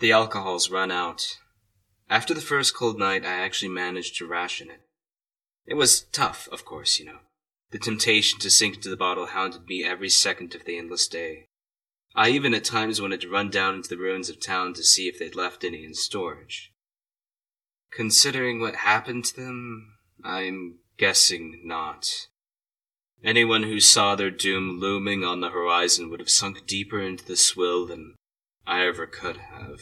The alcohol's run out. After the first cold night, I actually managed to ration it. It was tough, of course, you know. The temptation to sink into the bottle hounded me every second of the endless day. I even at times wanted to run down into the ruins of town to see if they'd left any in storage. Considering what happened to them, I'm guessing not. Anyone who saw their doom looming on the horizon would have sunk deeper into the swill than I ever could have.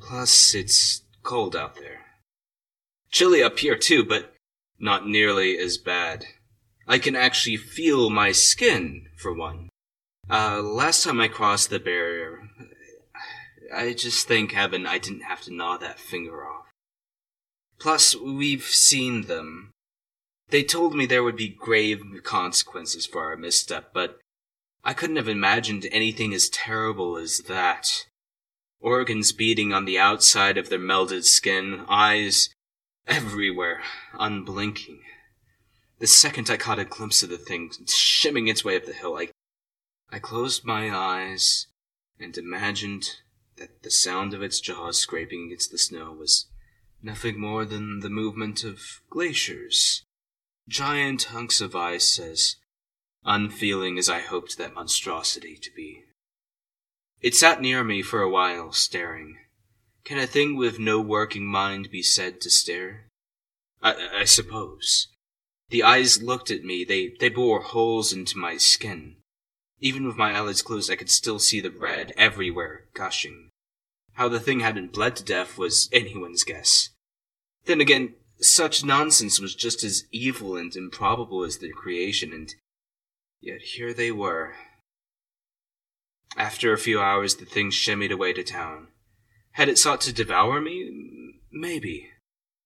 Plus, it's cold out there. Chilly up here too, but not nearly as bad. I can actually feel my skin, for one. Uh, last time I crossed the barrier, I just thank heaven I didn't have to gnaw that finger off. Plus, we've seen them. They told me there would be grave consequences for our misstep, but I couldn't have imagined anything as terrible as that. Organs beating on the outside of their melted skin, eyes everywhere, unblinking. The second I caught a glimpse of the thing shimming its way up the hill, I, I closed my eyes and imagined that the sound of its jaws scraping against the snow was nothing more than the movement of glaciers. Giant hunks of ice as unfeeling as I hoped that monstrosity to be. It sat near me for a while, staring. Can a thing with no working mind be said to stare? I, I suppose. The eyes looked at me, they, they bore holes into my skin. Even with my eyelids closed, I could still see the red everywhere, gushing. How the thing hadn't bled to death was anyone's guess. Then again, such nonsense was just as evil and improbable as their creation, and yet here they were. After a few hours, the thing shimmied away to town. Had it sought to devour me? Maybe.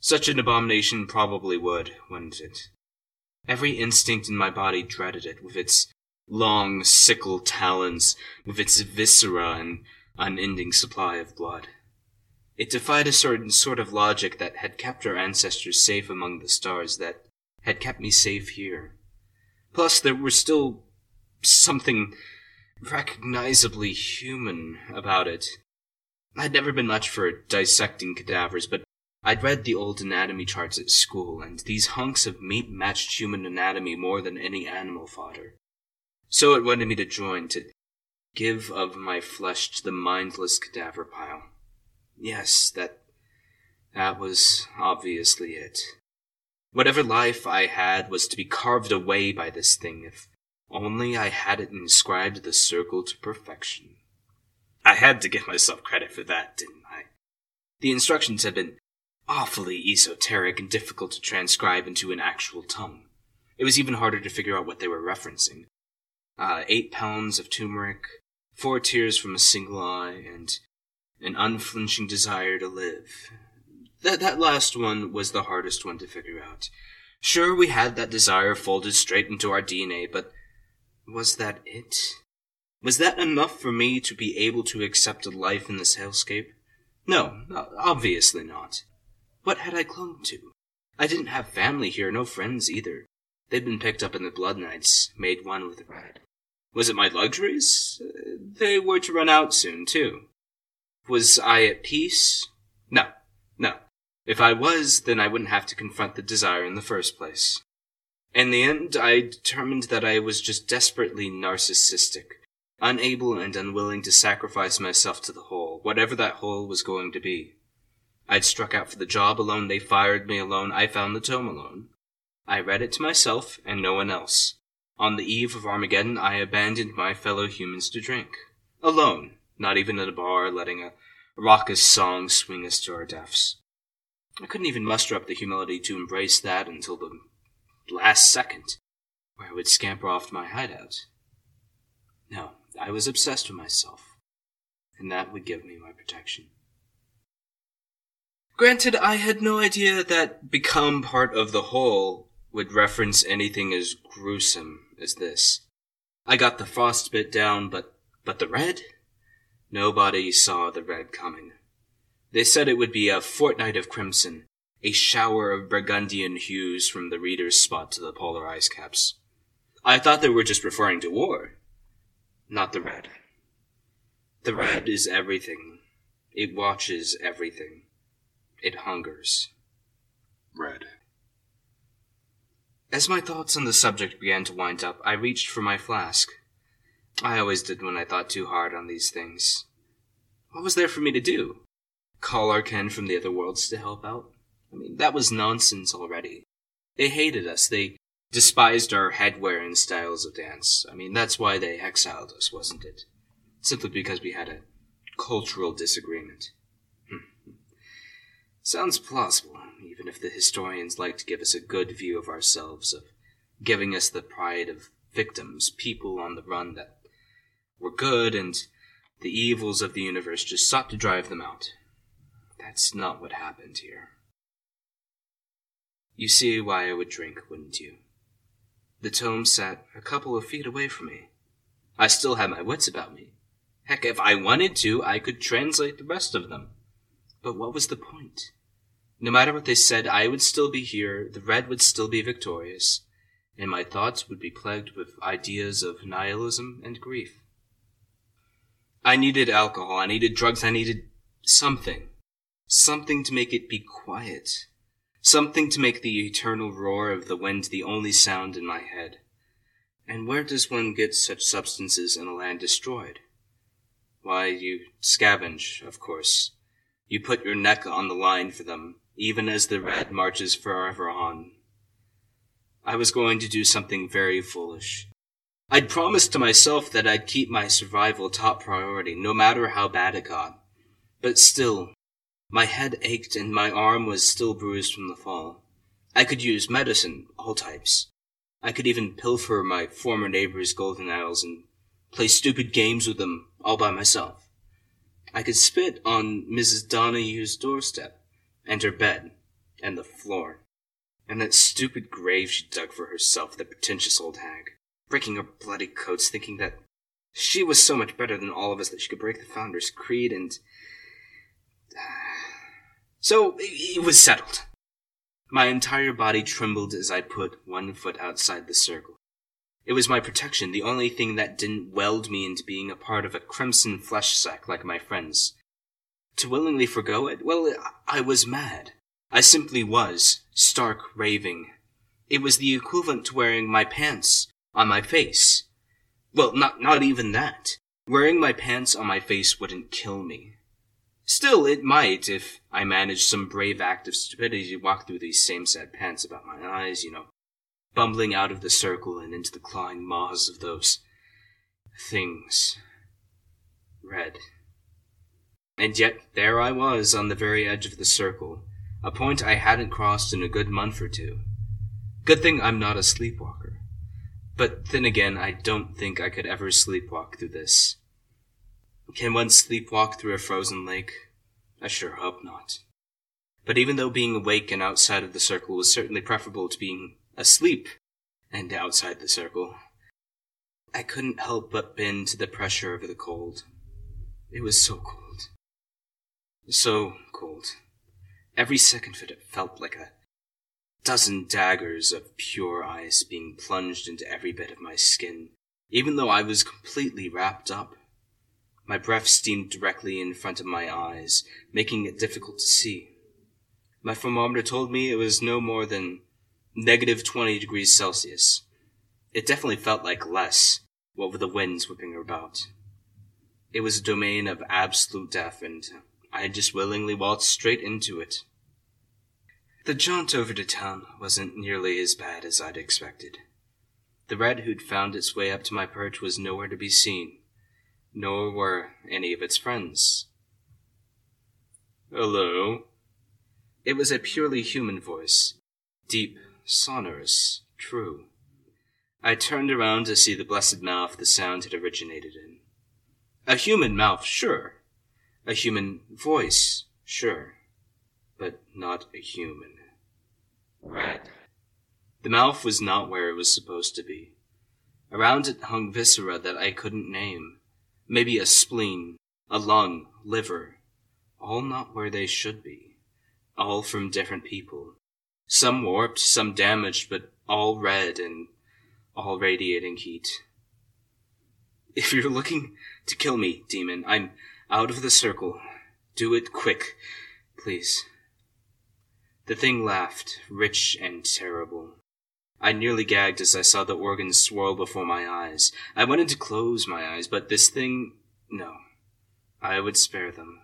Such an abomination probably would, wouldn't it? Every instinct in my body dreaded it, with its long, sickle talons, with its viscera and unending supply of blood. It defied a certain sort of logic that had kept our ancestors safe among the stars, that had kept me safe here. Plus, there was still something recognizably human about it. I'd never been much for dissecting cadavers, but I'd read the old anatomy charts at school, and these hunks of meat matched human anatomy more than any animal fodder. So it wanted me to join, to give of my flesh to the mindless cadaver pile. Yes, that that was obviously it. Whatever life I had was to be carved away by this thing if only I had it inscribed the circle to perfection. I had to give myself credit for that, didn't I? The instructions had been awfully esoteric and difficult to transcribe into an actual tongue. It was even harder to figure out what they were referencing. Uh, eight pounds of turmeric, four tears from a single eye, and an unflinching desire to live. That, that last one was the hardest one to figure out. Sure, we had that desire folded straight into our DNA, but was that it? Was that enough for me to be able to accept a life in this hellscape? No, obviously not. What had I clung to? I didn't have family here, no friends either. They'd been picked up in the Blood Knights, made one with the red. Was it my luxuries? Uh, they were to run out soon, too. Was I at peace? No. If I was, then I wouldn't have to confront the desire in the first place. In the end, I determined that I was just desperately narcissistic, unable and unwilling to sacrifice myself to the whole, whatever that whole was going to be. I'd struck out for the job alone, they fired me alone, I found the tome alone. I read it to myself and no one else. On the eve of Armageddon, I abandoned my fellow humans to drink. Alone, not even at a bar, letting a raucous song swing us to our deaths. I couldn't even muster up the humility to embrace that until the last second, where I would scamper off to my hideout. No, I was obsessed with myself, and that would give me my protection. Granted, I had no idea that become part of the whole would reference anything as gruesome as this. I got the frostbite down, but but the red? Nobody saw the red coming. They said it would be a fortnight of crimson, a shower of burgundian hues from the reader's spot to the polar ice caps. I thought they were just referring to war. Not the red. The red is everything. It watches everything. It hungers. Red. As my thoughts on the subject began to wind up, I reached for my flask. I always did when I thought too hard on these things. What was there for me to do? Call our kin from the other worlds to help out? I mean, that was nonsense already. They hated us. They despised our headwear and styles of dance. I mean, that's why they exiled us, wasn't it? Simply because we had a cultural disagreement. Hmm. Sounds plausible, even if the historians like to give us a good view of ourselves, of giving us the pride of victims, people on the run that were good and the evils of the universe just sought to drive them out. That's not what happened here. You see why I would drink, wouldn't you? The tome sat a couple of feet away from me. I still had my wits about me. Heck, if I wanted to, I could translate the rest of them. But what was the point? No matter what they said, I would still be here, the red would still be victorious, and my thoughts would be plagued with ideas of nihilism and grief. I needed alcohol, I needed drugs, I needed something. Something to make it be quiet. Something to make the eternal roar of the wind the only sound in my head. And where does one get such substances in a land destroyed? Why, you scavenge, of course. You put your neck on the line for them, even as the red marches forever on. I was going to do something very foolish. I'd promised to myself that I'd keep my survival top priority, no matter how bad it got. But still, my head ached and my arm was still bruised from the fall. I could use medicine, all types. I could even pilfer my former neighbor's golden isles and play stupid games with them all by myself. I could spit on Mrs. Donahue's doorstep, and her bed, and the floor, and that stupid grave she dug for herself, the pretentious old hag, breaking her bloody coats, thinking that she was so much better than all of us that she could break the Founder's Creed, and. So it was settled. My entire body trembled as I put one foot outside the circle. It was my protection, the only thing that didn't weld me into being a part of a crimson flesh sack like my friends. To willingly forego it? Well, I was mad. I simply was, stark raving. It was the equivalent to wearing my pants on my face. Well, not, not even that. Wearing my pants on my face wouldn't kill me. Still, it might if I managed some brave act of stupidity to walk through these same sad pants about my eyes, you know, bumbling out of the circle and into the clawing maws of those things. Red. And yet there I was on the very edge of the circle, a point I hadn't crossed in a good month or two. Good thing I'm not a sleepwalker. But then again, I don't think I could ever sleepwalk through this. Can one sleepwalk through a frozen lake? I sure hope not. But even though being awake and outside of the circle was certainly preferable to being asleep and outside the circle. I couldn't help but bend to the pressure of the cold. It was so cold. So cold. Every second of it felt like a dozen daggers of pure ice being plunged into every bit of my skin, even though I was completely wrapped up. My breath steamed directly in front of my eyes, making it difficult to see. My thermometer told me it was no more than negative 20 degrees Celsius. It definitely felt like less, what with the winds whipping about. It was a domain of absolute death, and I just willingly waltzed straight into it. The jaunt over to town wasn't nearly as bad as I'd expected. The red who'd found its way up to my perch was nowhere to be seen, nor were any of its friends. Hello? It was a purely human voice, deep sonorous, true. I turned around to see the blessed mouth the sound had originated in. A human mouth, sure. A human voice, sure. But not a human. Red. The mouth was not where it was supposed to be. Around it hung viscera that I couldn't name. Maybe a spleen, a lung, liver. All not where they should be. All from different people. Some warped, some damaged, but all red and all radiating heat. If you're looking to kill me, demon, I'm out of the circle. Do it quick, please. The thing laughed, rich and terrible. I nearly gagged as I saw the organs swirl before my eyes. I wanted to close my eyes, but this thing. No. I would spare them.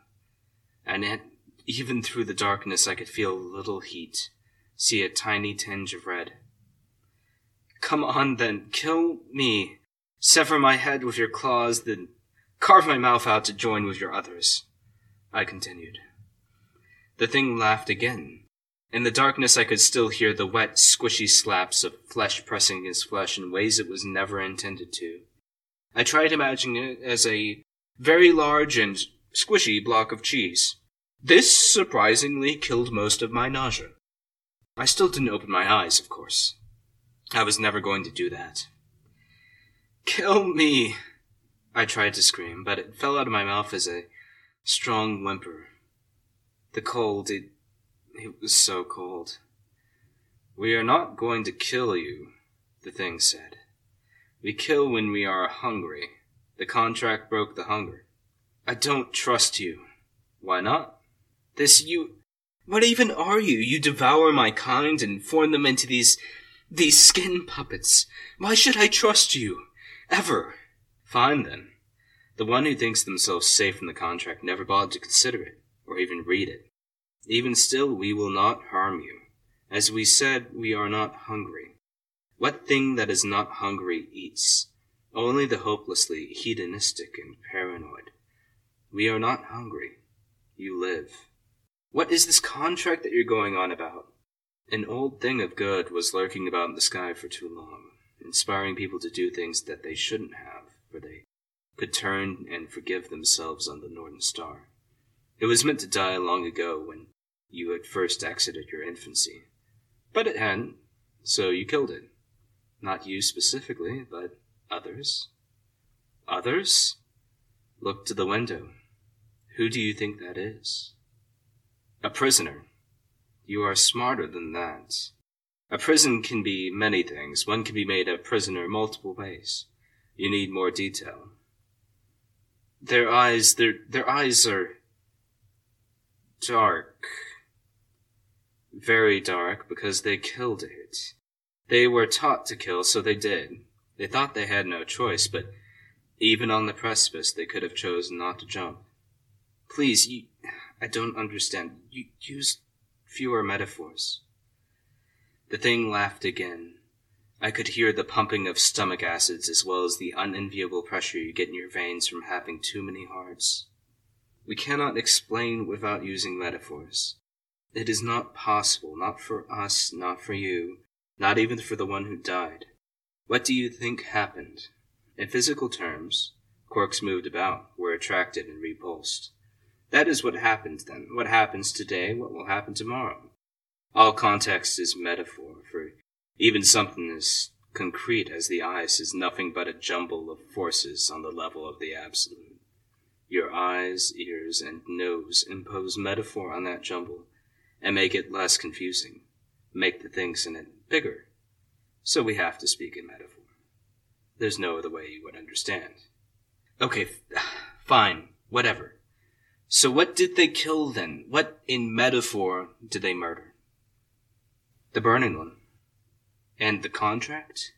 And yet, even through the darkness, I could feel a little heat, see a tiny tinge of red. Come on, then, kill me. Sever my head with your claws, then carve my mouth out to join with your others. I continued. The thing laughed again. In the darkness, I could still hear the wet, squishy slaps of flesh pressing against flesh in ways it was never intended to. I tried imagining it as a very large and squishy block of cheese. This surprisingly killed most of my nausea. I still didn't open my eyes, of course. I was never going to do that. Kill me! I tried to scream, but it fell out of my mouth as a strong whimper. The cold, it, it was so cold. We are not going to kill you, the thing said. We kill when we are hungry. The contract broke the hunger. I don't trust you. Why not? This you. What even are you? You devour my kind and form them into these. these skin puppets. Why should I trust you? Ever? Fine then. The one who thinks themselves safe from the contract never bothered to consider it, or even read it. Even still, we will not harm you. As we said, we are not hungry. What thing that is not hungry eats? Only the hopelessly hedonistic and paranoid. We are not hungry. You live. What is this contract that you're going on about? An old thing of good was lurking about in the sky for too long, inspiring people to do things that they shouldn't have, for they could turn and forgive themselves on the Northern Star. It was meant to die long ago when you had first exited your infancy. But it hadn't, so you killed it. Not you specifically, but others. Others? Look to the window. Who do you think that is? A prisoner. You are smarter than that. A prison can be many things. One can be made a prisoner multiple ways. You need more detail. Their eyes, their, their eyes are dark. Very dark because they killed it. They were taught to kill, so they did. They thought they had no choice, but even on the precipice, they could have chosen not to jump. Please, you, I don't understand. You use fewer metaphors. The thing laughed again. I could hear the pumping of stomach acids as well as the unenviable pressure you get in your veins from having too many hearts. We cannot explain without using metaphors. It is not possible, not for us, not for you, not even for the one who died. What do you think happened? In physical terms, quarks moved about, were attracted and repulsed. That is what happened then. What happens today, what will happen tomorrow. All context is metaphor, for even something as concrete as the ice is nothing but a jumble of forces on the level of the absolute. Your eyes, ears, and nose impose metaphor on that jumble and make it less confusing, make the things in it bigger. So we have to speak in metaphor. There's no other way you would understand. Okay, fine, whatever. So what did they kill then? What in metaphor did they murder? The burning one. And the contract?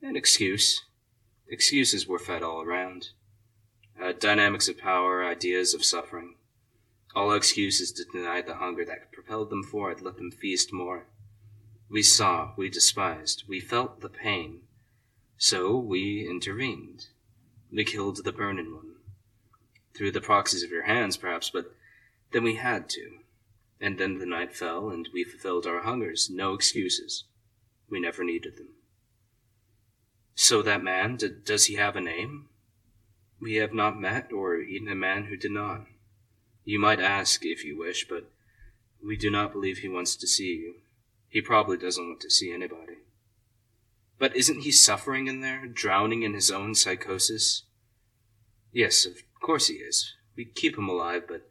An excuse. Excuses were fed all around. Uh, dynamics of power, ideas of suffering. All excuses to deny the hunger that propelled them forward, let them feast more. We saw, we despised, we felt the pain. So we intervened. We killed the burning one. Through the proxies of your hands, perhaps, but then we had to. And then the night fell, and we fulfilled our hungers. No excuses. We never needed them. So that man, d- does he have a name? We have not met or eaten a man who did not. You might ask if you wish, but we do not believe he wants to see you. He probably doesn't want to see anybody. But isn't he suffering in there, drowning in his own psychosis? Yes, of course he is. We keep him alive, but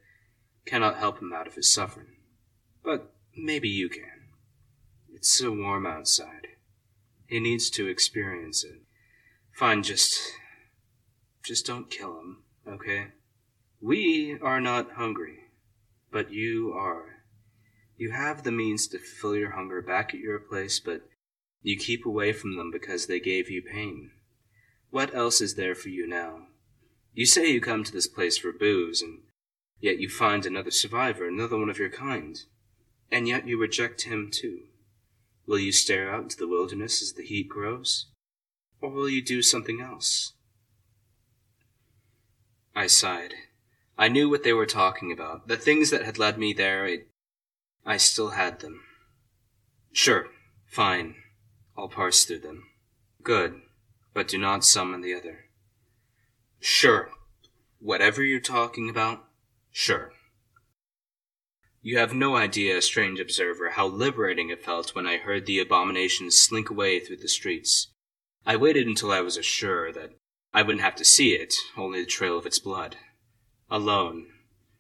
cannot help him out of his suffering. But maybe you can. It's so warm outside. He needs to experience it. Fine, just. just don't kill him, okay? We are not hungry, but you are. You have the means to fulfill your hunger back at your place, but you keep away from them because they gave you pain. What else is there for you now? You say you come to this place for booze, and yet you find another survivor, another one of your kind, and yet you reject him too. Will you stare out into the wilderness as the heat grows? Or will you do something else? I sighed. I knew what they were talking about. The things that had led me there, it, I still had them. Sure, fine. I'll parse through them. Good, but do not summon the other. Sure. Whatever you're talking about, sure. You have no idea, strange observer, how liberating it felt when I heard the abomination slink away through the streets. I waited until I was assured that I wouldn't have to see it, only the trail of its blood. Alone.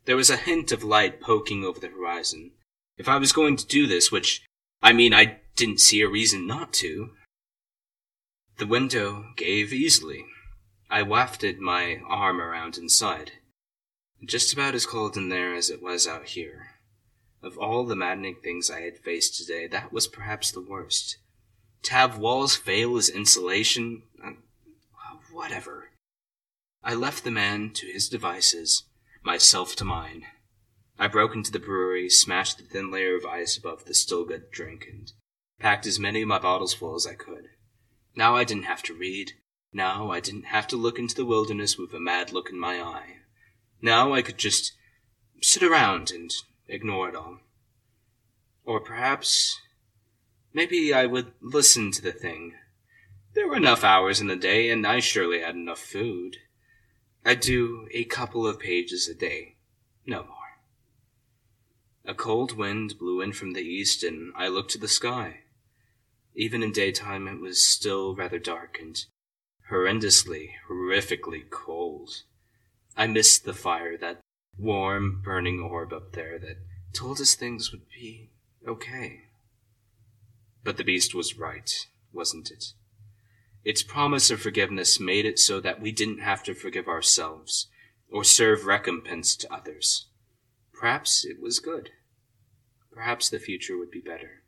There was a hint of light poking over the horizon. If I was going to do this, which, I mean, I didn't see a reason not to. The window gave easily. I wafted my arm around inside. Just about as cold in there as it was out here. Of all the maddening things I had faced today, that was perhaps the worst. To have walls fail as insulation, uh, whatever. I left the man to his devices, myself to mine. I broke into the brewery, smashed the thin layer of ice above the still good drink, and packed as many of my bottles full as I could. Now I didn't have to read. Now I didn't have to look into the wilderness with a mad look in my eye. Now I could just sit around and ignore it all. Or perhaps, maybe I would listen to the thing. There were enough hours in the day, and I surely had enough food. I'd do a couple of pages a day, no more. A cold wind blew in from the east, and I looked to the sky. Even in daytime, it was still rather dark and horrendously, horrifically cold. I missed the fire, that warm, burning orb up there that told us things would be okay. But the beast was right, wasn't it? Its promise of forgiveness made it so that we didn't have to forgive ourselves or serve recompense to others. Perhaps it was good. Perhaps the future would be better.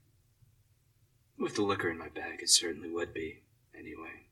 With the liquor in my bag, it certainly would be, anyway.